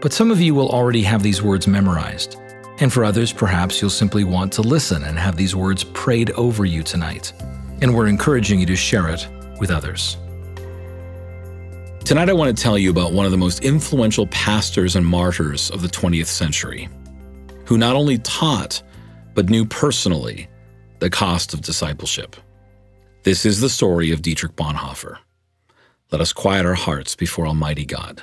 But some of you will already have these words memorized. And for others, perhaps you'll simply want to listen and have these words prayed over you tonight. And we're encouraging you to share it with others. Tonight, I want to tell you about one of the most influential pastors and martyrs of the 20th century, who not only taught, but knew personally the cost of discipleship. This is the story of Dietrich Bonhoeffer. Let us quiet our hearts before Almighty God.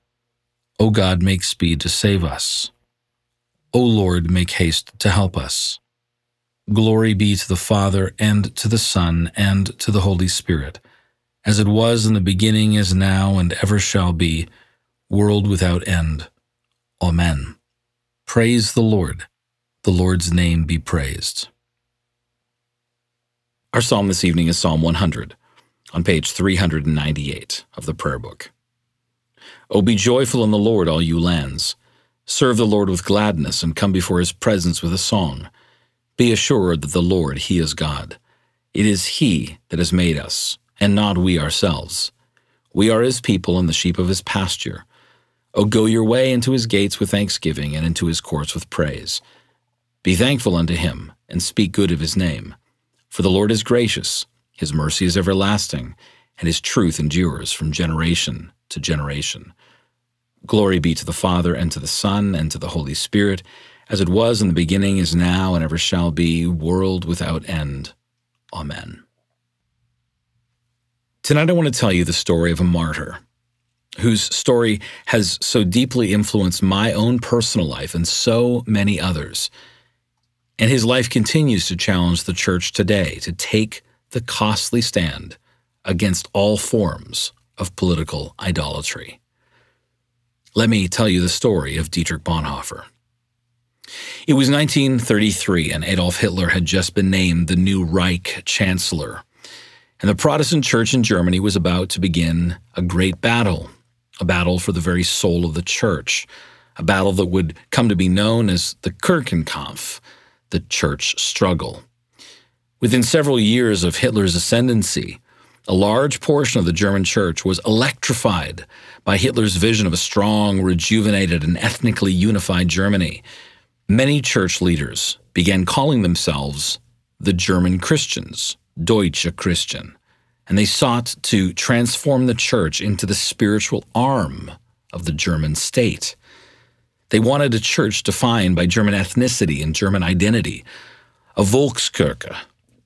O God, make speed to save us. O Lord, make haste to help us. Glory be to the Father, and to the Son, and to the Holy Spirit, as it was in the beginning, is now, and ever shall be, world without end. Amen. Praise the Lord. The Lord's name be praised. Our psalm this evening is Psalm 100, on page 398 of the prayer book. O be joyful in the Lord, all you lands. Serve the Lord with gladness and come before his presence with a song. Be assured that the Lord, he is God. It is he that has made us, and not we ourselves. We are his people and the sheep of his pasture. O go your way into his gates with thanksgiving and into his courts with praise. Be thankful unto him, and speak good of his name. For the Lord is gracious, his mercy is everlasting, and his truth endures from generation to generation. Glory be to the Father, and to the Son, and to the Holy Spirit, as it was in the beginning, is now, and ever shall be, world without end. Amen. Tonight I want to tell you the story of a martyr whose story has so deeply influenced my own personal life and so many others. And his life continues to challenge the church today to take the costly stand against all forms of political idolatry. Let me tell you the story of Dietrich Bonhoeffer. It was 1933, and Adolf Hitler had just been named the new Reich Chancellor. And the Protestant Church in Germany was about to begin a great battle, a battle for the very soul of the Church, a battle that would come to be known as the Kirchenkampf, the Church struggle. Within several years of Hitler's ascendancy, a large portion of the German church was electrified by Hitler's vision of a strong, rejuvenated, and ethnically unified Germany. Many church leaders began calling themselves the German Christians, Deutsche Christen, and they sought to transform the church into the spiritual arm of the German state. They wanted a church defined by German ethnicity and German identity, a Volkskirche,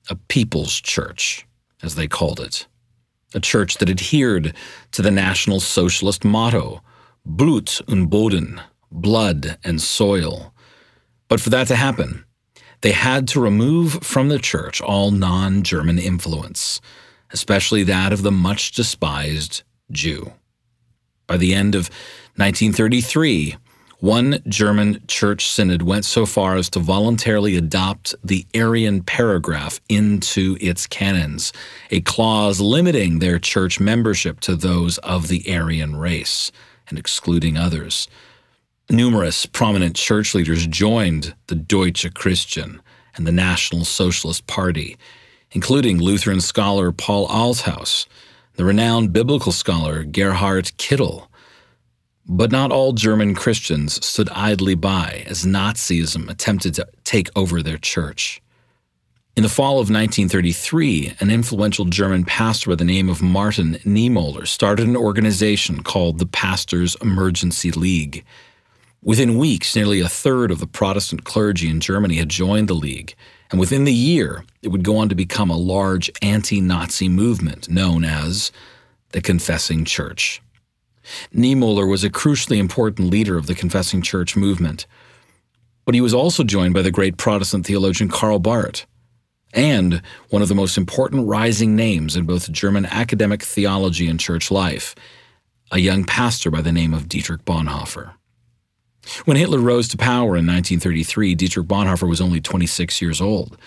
a people's church as they called it, a church that adhered to the National Socialist motto, Blut und Boden, blood and soil. But for that to happen, they had to remove from the church all non German influence, especially that of the much despised Jew. By the end of 1933, one German church synod went so far as to voluntarily adopt the Aryan paragraph into its canons, a clause limiting their church membership to those of the Aryan race and excluding others. Numerous prominent church leaders joined the Deutsche Christen and the National Socialist Party, including Lutheran scholar Paul Althaus, the renowned biblical scholar Gerhard Kittel, but not all German Christians stood idly by as Nazism attempted to take over their church. In the fall of 1933, an influential German pastor by the name of Martin Niemöller started an organization called the Pastors Emergency League. Within weeks, nearly a third of the Protestant clergy in Germany had joined the League, and within the year, it would go on to become a large anti Nazi movement known as the Confessing Church. Niemöller was a crucially important leader of the Confessing Church movement, but he was also joined by the great Protestant theologian Karl Barth and one of the most important rising names in both German academic theology and church life, a young pastor by the name of Dietrich Bonhoeffer. When Hitler rose to power in 1933, Dietrich Bonhoeffer was only 26 years old.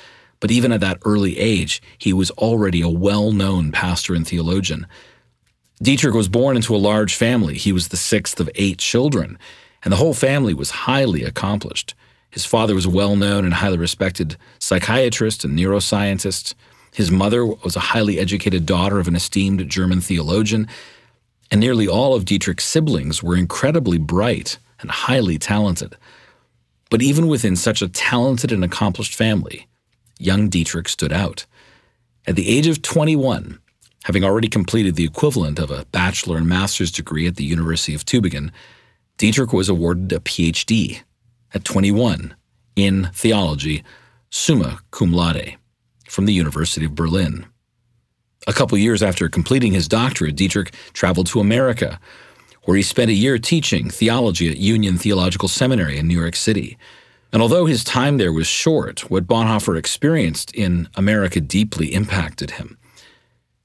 But even at that early age, he was already a well known pastor and theologian, Dietrich was born into a large family. He was the sixth of eight children, and the whole family was highly accomplished. His father was a well known and highly respected psychiatrist and neuroscientist. His mother was a highly educated daughter of an esteemed German theologian, and nearly all of Dietrich's siblings were incredibly bright and highly talented. But even within such a talented and accomplished family, young Dietrich stood out. At the age of 21, Having already completed the equivalent of a bachelor and master's degree at the University of Tübingen, Dietrich was awarded a PhD at 21 in theology, summa cum laude, from the University of Berlin. A couple years after completing his doctorate, Dietrich traveled to America, where he spent a year teaching theology at Union Theological Seminary in New York City. And although his time there was short, what Bonhoeffer experienced in America deeply impacted him.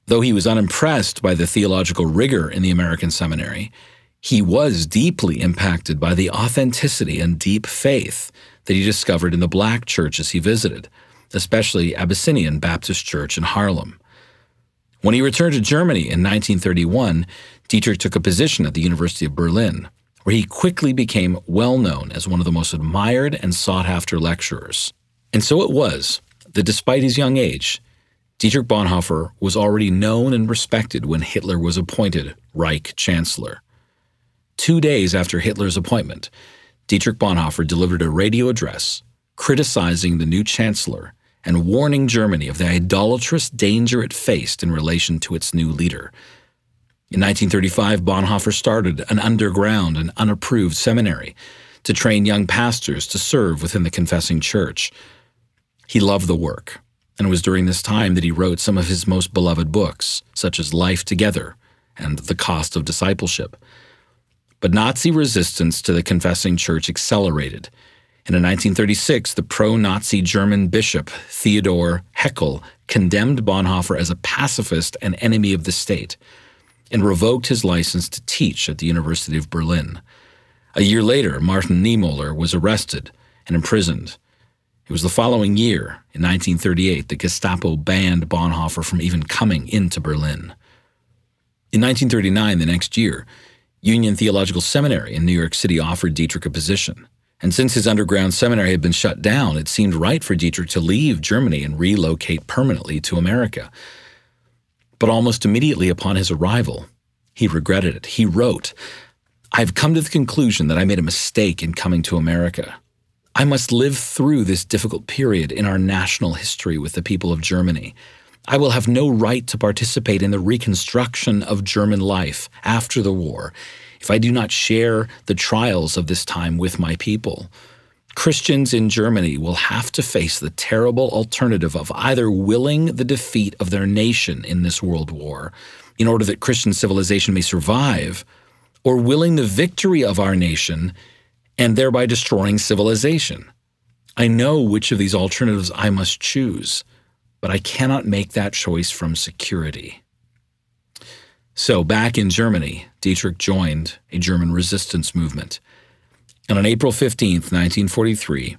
Though he was unimpressed by the theological rigor in the American seminary, he was deeply impacted by the authenticity and deep faith that he discovered in the black churches he visited, especially Abyssinian Baptist Church in Harlem. When he returned to Germany in 1931, Dietrich took a position at the University of Berlin, where he quickly became well known as one of the most admired and sought after lecturers. And so it was that despite his young age, Dietrich Bonhoeffer was already known and respected when Hitler was appointed Reich Chancellor. Two days after Hitler's appointment, Dietrich Bonhoeffer delivered a radio address criticizing the new chancellor and warning Germany of the idolatrous danger it faced in relation to its new leader. In 1935, Bonhoeffer started an underground and unapproved seminary to train young pastors to serve within the confessing church. He loved the work and it was during this time that he wrote some of his most beloved books, such as Life Together and The Cost of Discipleship. But Nazi resistance to the confessing church accelerated. And in 1936, the pro Nazi German bishop Theodor Heckel condemned Bonhoeffer as a pacifist and enemy of the state and revoked his license to teach at the University of Berlin. A year later, Martin Niemöller was arrested and imprisoned it was the following year, in 1938, that Gestapo banned Bonhoeffer from even coming into Berlin. In 1939, the next year, Union Theological Seminary in New York City offered Dietrich a position. And since his underground seminary had been shut down, it seemed right for Dietrich to leave Germany and relocate permanently to America. But almost immediately upon his arrival, he regretted it. He wrote, I've come to the conclusion that I made a mistake in coming to America. I must live through this difficult period in our national history with the people of Germany. I will have no right to participate in the reconstruction of German life after the war if I do not share the trials of this time with my people. Christians in Germany will have to face the terrible alternative of either willing the defeat of their nation in this world war in order that Christian civilization may survive, or willing the victory of our nation and thereby destroying civilization. I know which of these alternatives I must choose, but I cannot make that choice from security. So, back in Germany, Dietrich joined a German resistance movement. And on April 15, 1943,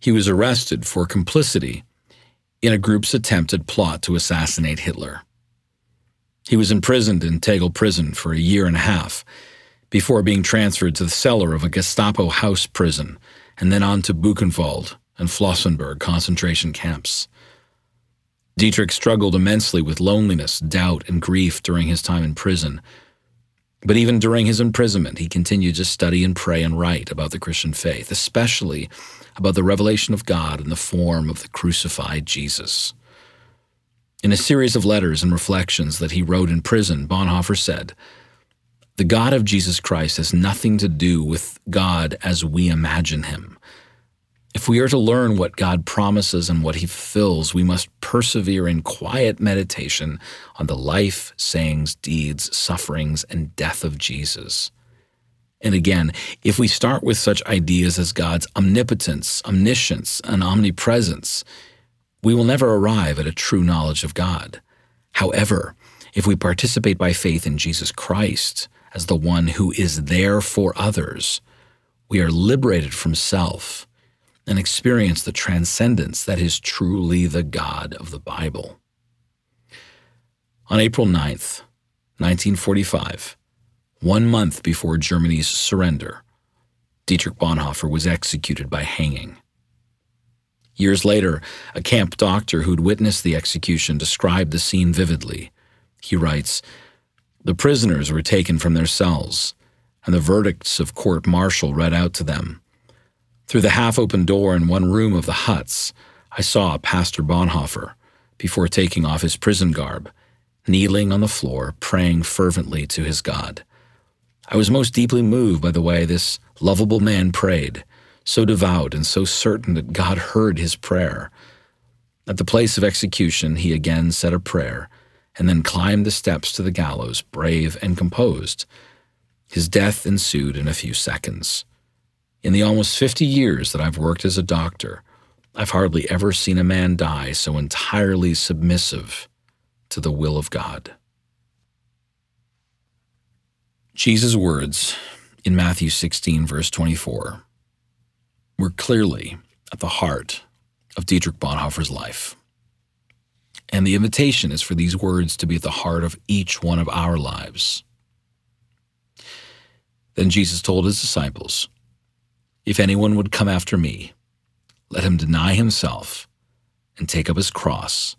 he was arrested for complicity in a group's attempted plot to assassinate Hitler. He was imprisoned in Tegel prison for a year and a half before being transferred to the cellar of a Gestapo house prison and then on to Buchenwald and Flossenburg concentration camps. Dietrich struggled immensely with loneliness, doubt, and grief during his time in prison. But even during his imprisonment, he continued to study and pray and write about the Christian faith, especially about the revelation of God in the form of the crucified Jesus. In a series of letters and reflections that he wrote in prison, Bonhoeffer said, The God of Jesus Christ has nothing to do with God as we imagine him. If we are to learn what God promises and what He fulfills, we must persevere in quiet meditation on the life, sayings, deeds, sufferings, and death of Jesus. And again, if we start with such ideas as God's omnipotence, omniscience, and omnipresence, we will never arrive at a true knowledge of God. However, if we participate by faith in Jesus Christ as the one who is there for others, we are liberated from self and experience the transcendence that is truly the God of the Bible. On April 9th, 1945, one month before Germany's surrender, Dietrich Bonhoeffer was executed by hanging. Years later, a camp doctor who'd witnessed the execution described the scene vividly. He writes, The prisoners were taken from their cells, and the verdicts of court martial read out to them. Through the half open door in one room of the huts, I saw Pastor Bonhoeffer, before taking off his prison garb, kneeling on the floor, praying fervently to his God. I was most deeply moved by the way this lovable man prayed, so devout and so certain that God heard his prayer. At the place of execution, he again said a prayer and then climbed the steps to the gallows, brave and composed. His death ensued in a few seconds. In the almost 50 years that I've worked as a doctor, I've hardly ever seen a man die so entirely submissive to the will of God. Jesus' words in Matthew 16, verse 24, were clearly at the heart of Dietrich Bonhoeffer's life. And the invitation is for these words to be at the heart of each one of our lives. Then Jesus told his disciples, if anyone would come after me, let him deny himself and take up his cross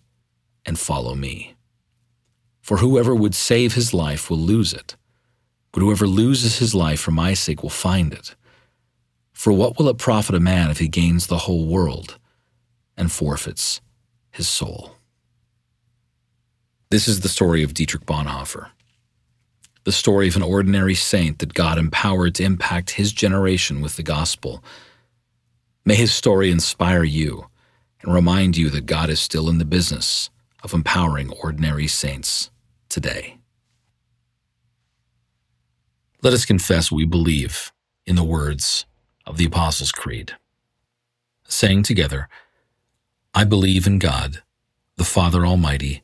and follow me. For whoever would save his life will lose it, but whoever loses his life for my sake will find it. For what will it profit a man if he gains the whole world and forfeits his soul? This is the story of Dietrich Bonhoeffer the story of an ordinary saint that God empowered to impact his generation with the gospel. May his story inspire you and remind you that God is still in the business of empowering ordinary saints today. Let us confess we believe in the words of the Apostles' Creed, saying together, I believe in God, the Father Almighty,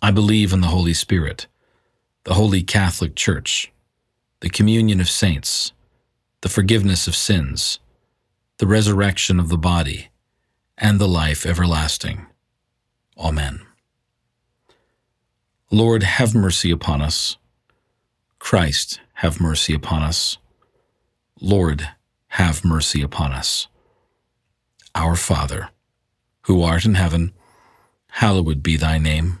I believe in the Holy Spirit, the Holy Catholic Church, the communion of saints, the forgiveness of sins, the resurrection of the body, and the life everlasting. Amen. Lord, have mercy upon us. Christ, have mercy upon us. Lord, have mercy upon us. Our Father, who art in heaven, hallowed be thy name.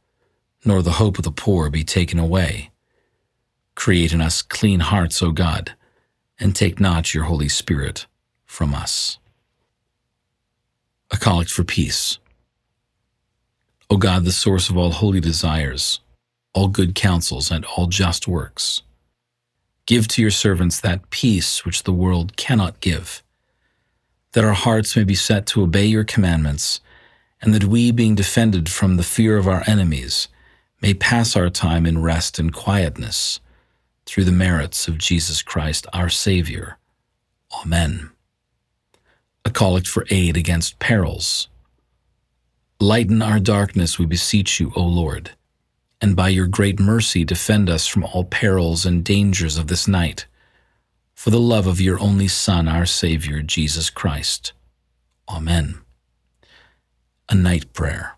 nor the hope of the poor be taken away. Create in us clean hearts, O God, and take not your Holy Spirit from us. A Collect for Peace. O God, the source of all holy desires, all good counsels, and all just works, give to your servants that peace which the world cannot give, that our hearts may be set to obey your commandments, and that we, being defended from the fear of our enemies, may pass our time in rest and quietness, through the merits of Jesus Christ our Savior. Amen a collect for aid against perils. Lighten our darkness, we beseech you, O Lord, and by your great mercy defend us from all perils and dangers of this night, for the love of your only Son, our Savior, Jesus Christ. Amen. A Night Prayer.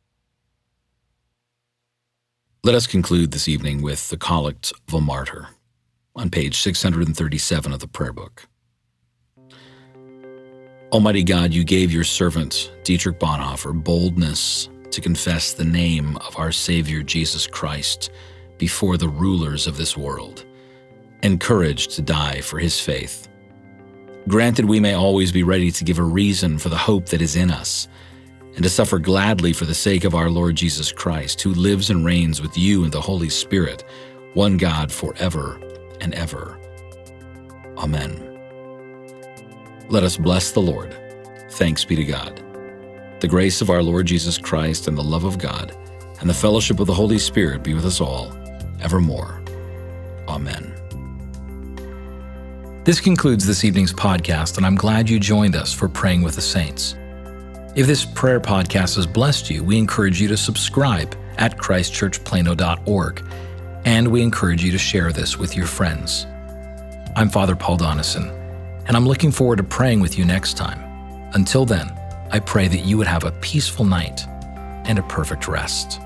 Let us conclude this evening with the Collect of a Martyr on page 637 of the Prayer Book. Almighty God, you gave your servant, Dietrich Bonhoeffer, boldness to confess the name of our Savior Jesus Christ before the rulers of this world, and courage to die for his faith. Granted, we may always be ready to give a reason for the hope that is in us, and to suffer gladly for the sake of our Lord Jesus Christ, who lives and reigns with you in the Holy Spirit, one God forever and ever. Amen. Let us bless the Lord. Thanks be to God. The grace of our Lord Jesus Christ and the love of God and the fellowship of the Holy Spirit be with us all, evermore. Amen. This concludes this evening's podcast, and I'm glad you joined us for Praying with the Saints. If this prayer podcast has blessed you, we encourage you to subscribe at christchurchplano.org, and we encourage you to share this with your friends. I'm Father Paul Donison and I'm looking forward to praying with you next time. Until then, I pray that you would have a peaceful night and a perfect rest.